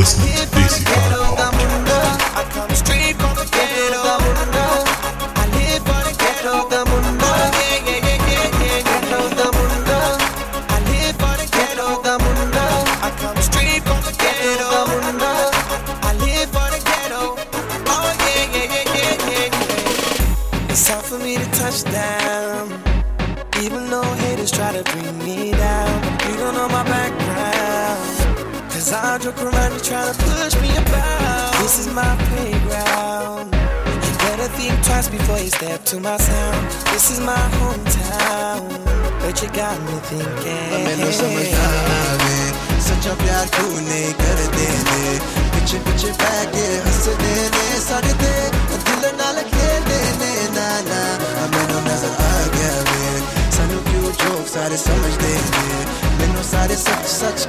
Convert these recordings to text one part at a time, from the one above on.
listening to Daisy before you step to my sound. This is my hometown, but you got me thinking. Such a bad cool nigga, the day, the pitch it, pitch it back, yeah, hustle, the day, sorry, the day, until an alligator, the day, na, na, I mean, I'm as a hug, yeah, man. Son of you, jokes, I did so much, the day, man. No, sorry, such,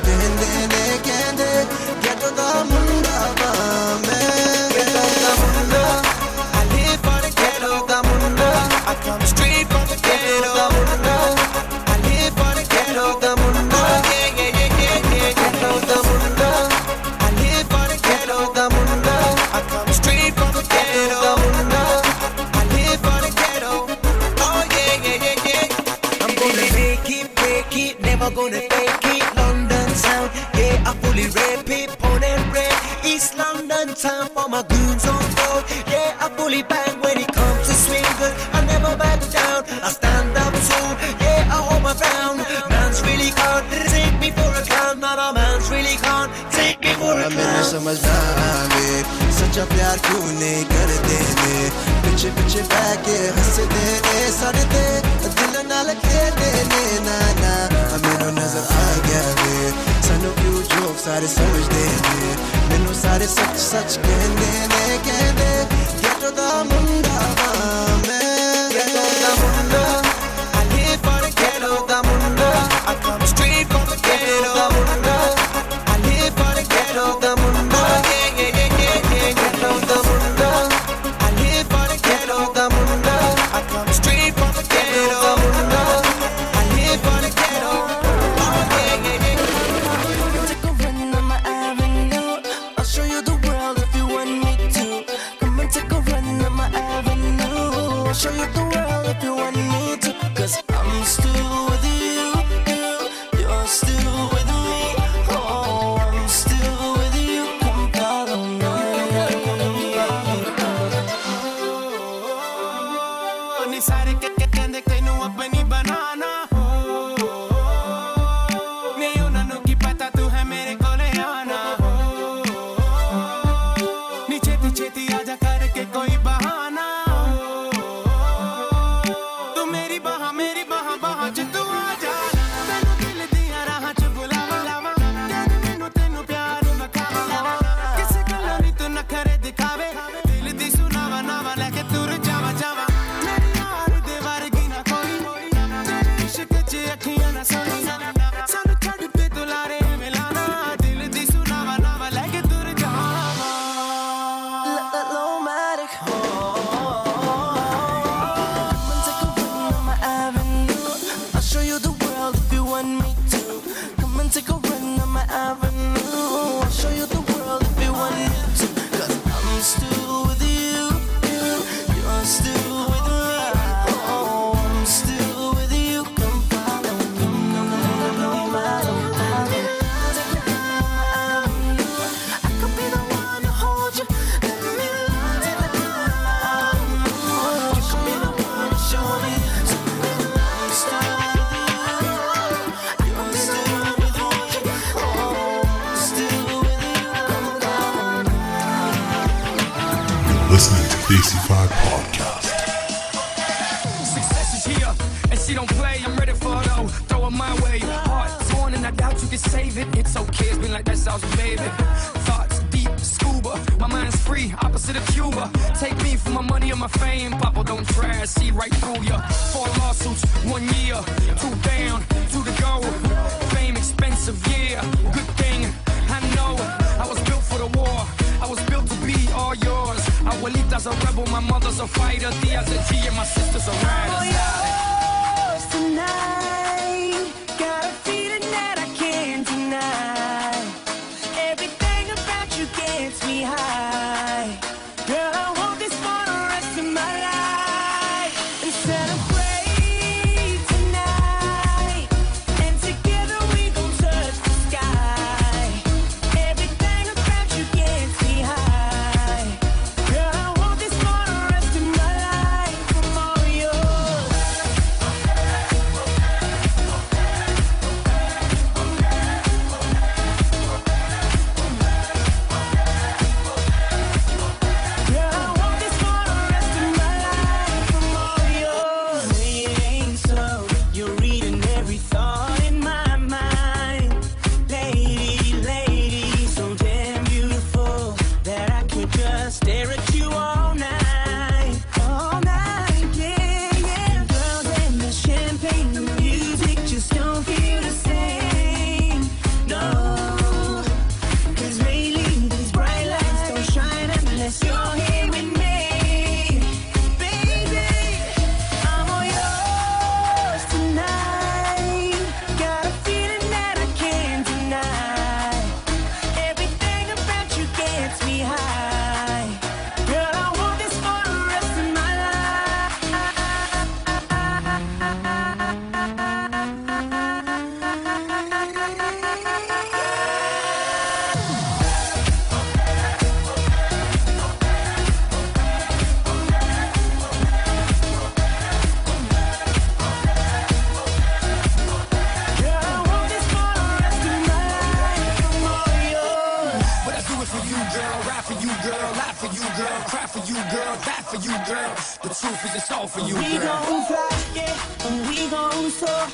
सारे समझदे ने मैनू सारे सच सच कहंदे ने कहंदे गेटो तो दा मुंडा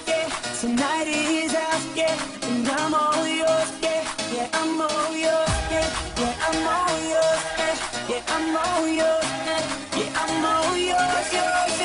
yeah. Tonight is out, night. I'm all yours, yeah. Yeah, I'm all yours, yeah. Yeah, I'm all yours, yeah. Yeah, I'm all yours, yeah. Yeah, I'm all yours.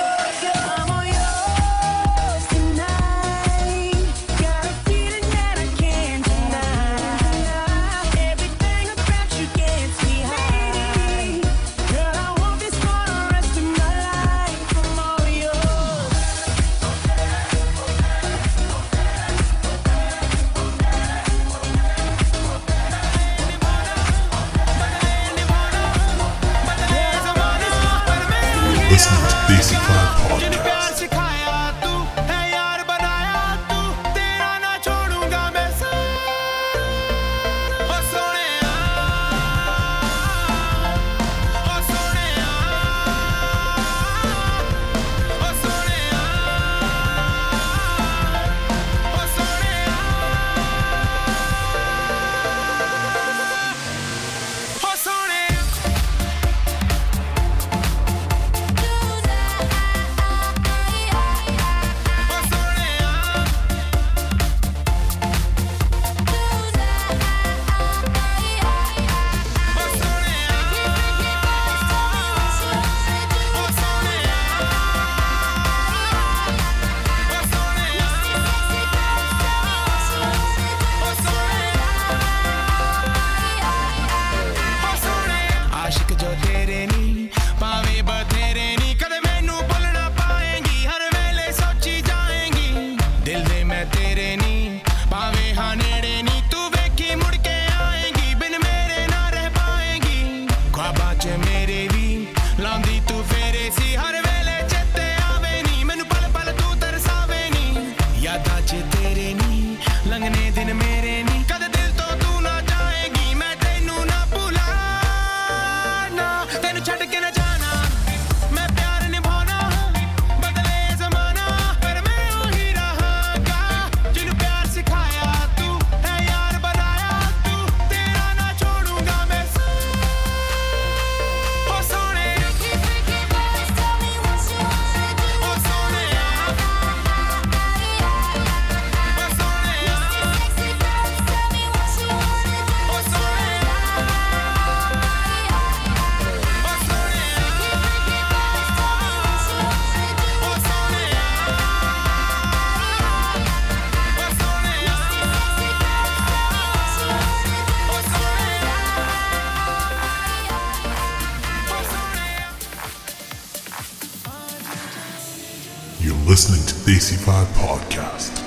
listening to the AC5 Podcast.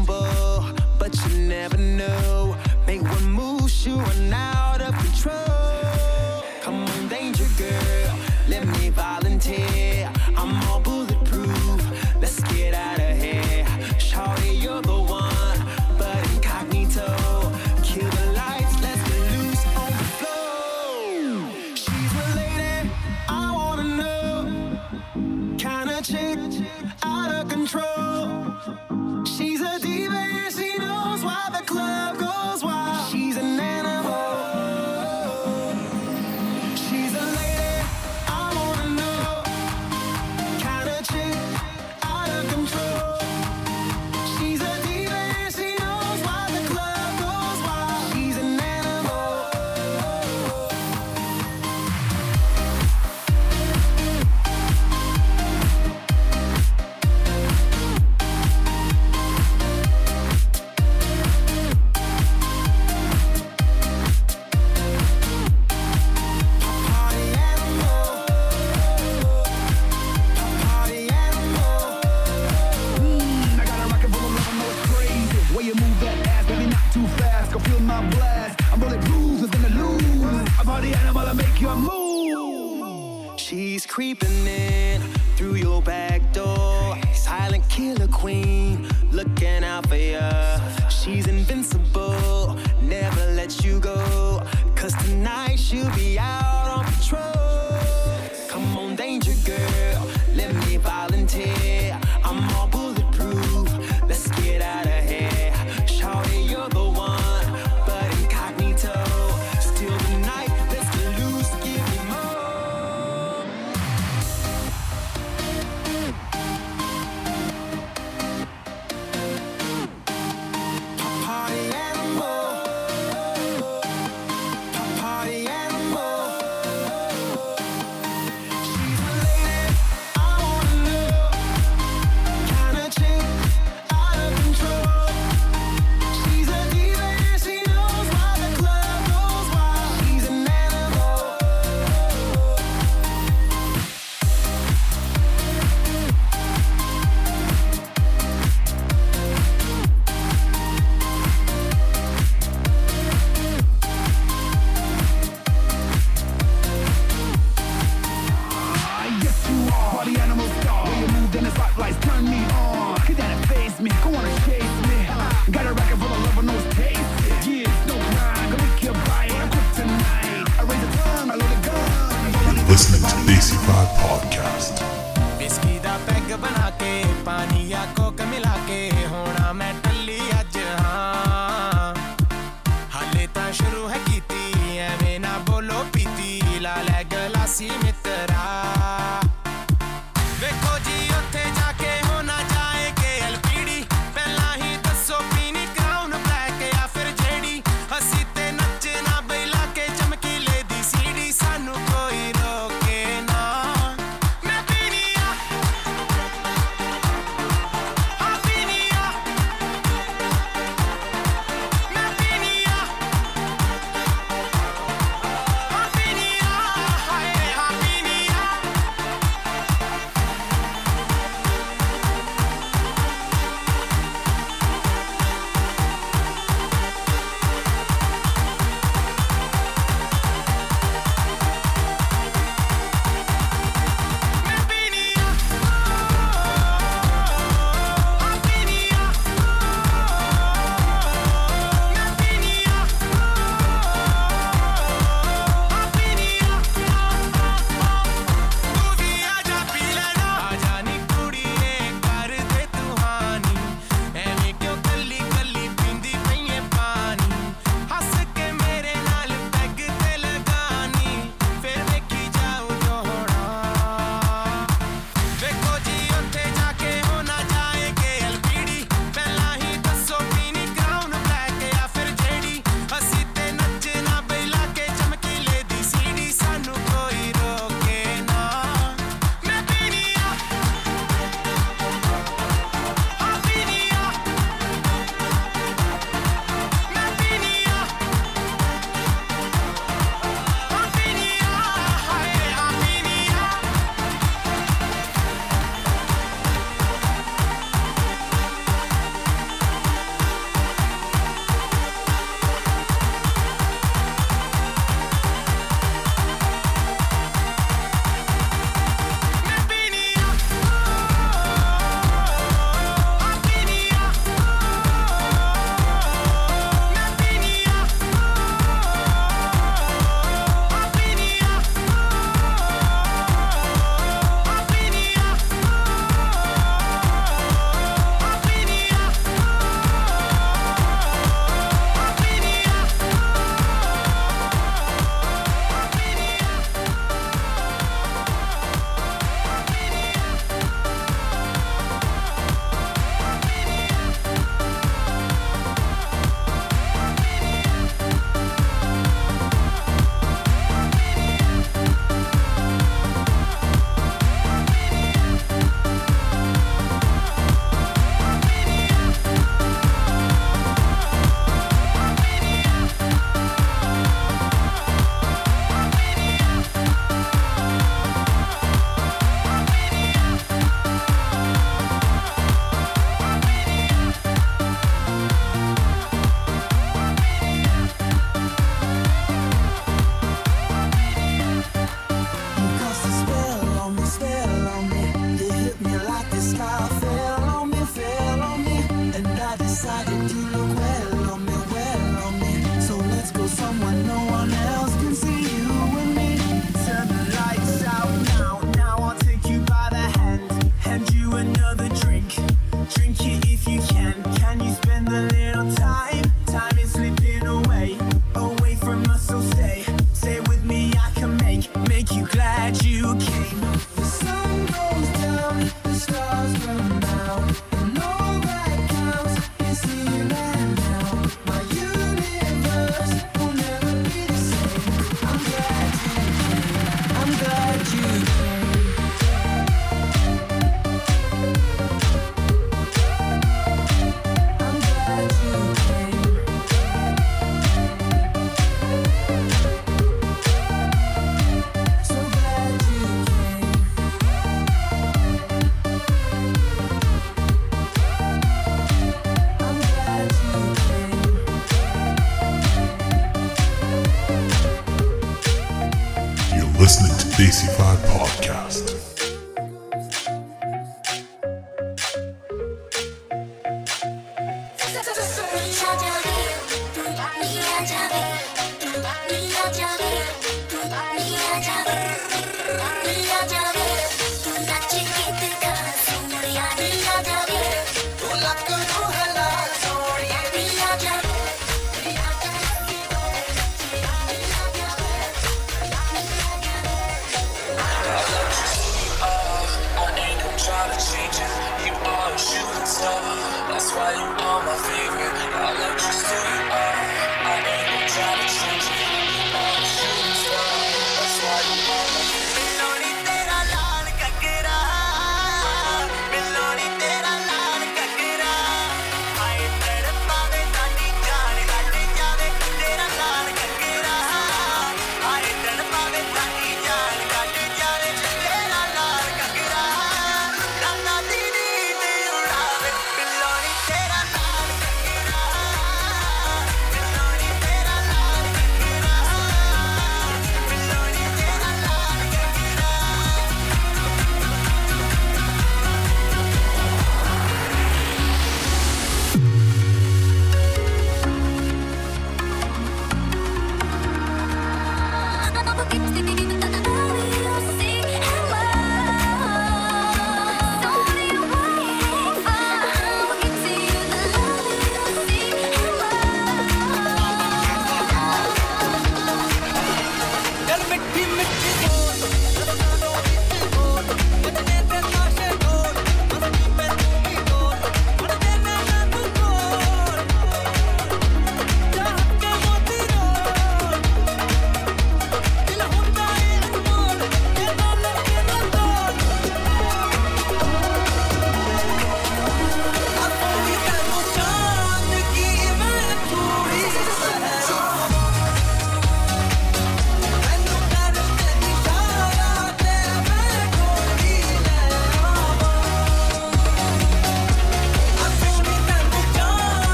vulnerable, but you never know. Make one move, you run out. Stefani. Arriba,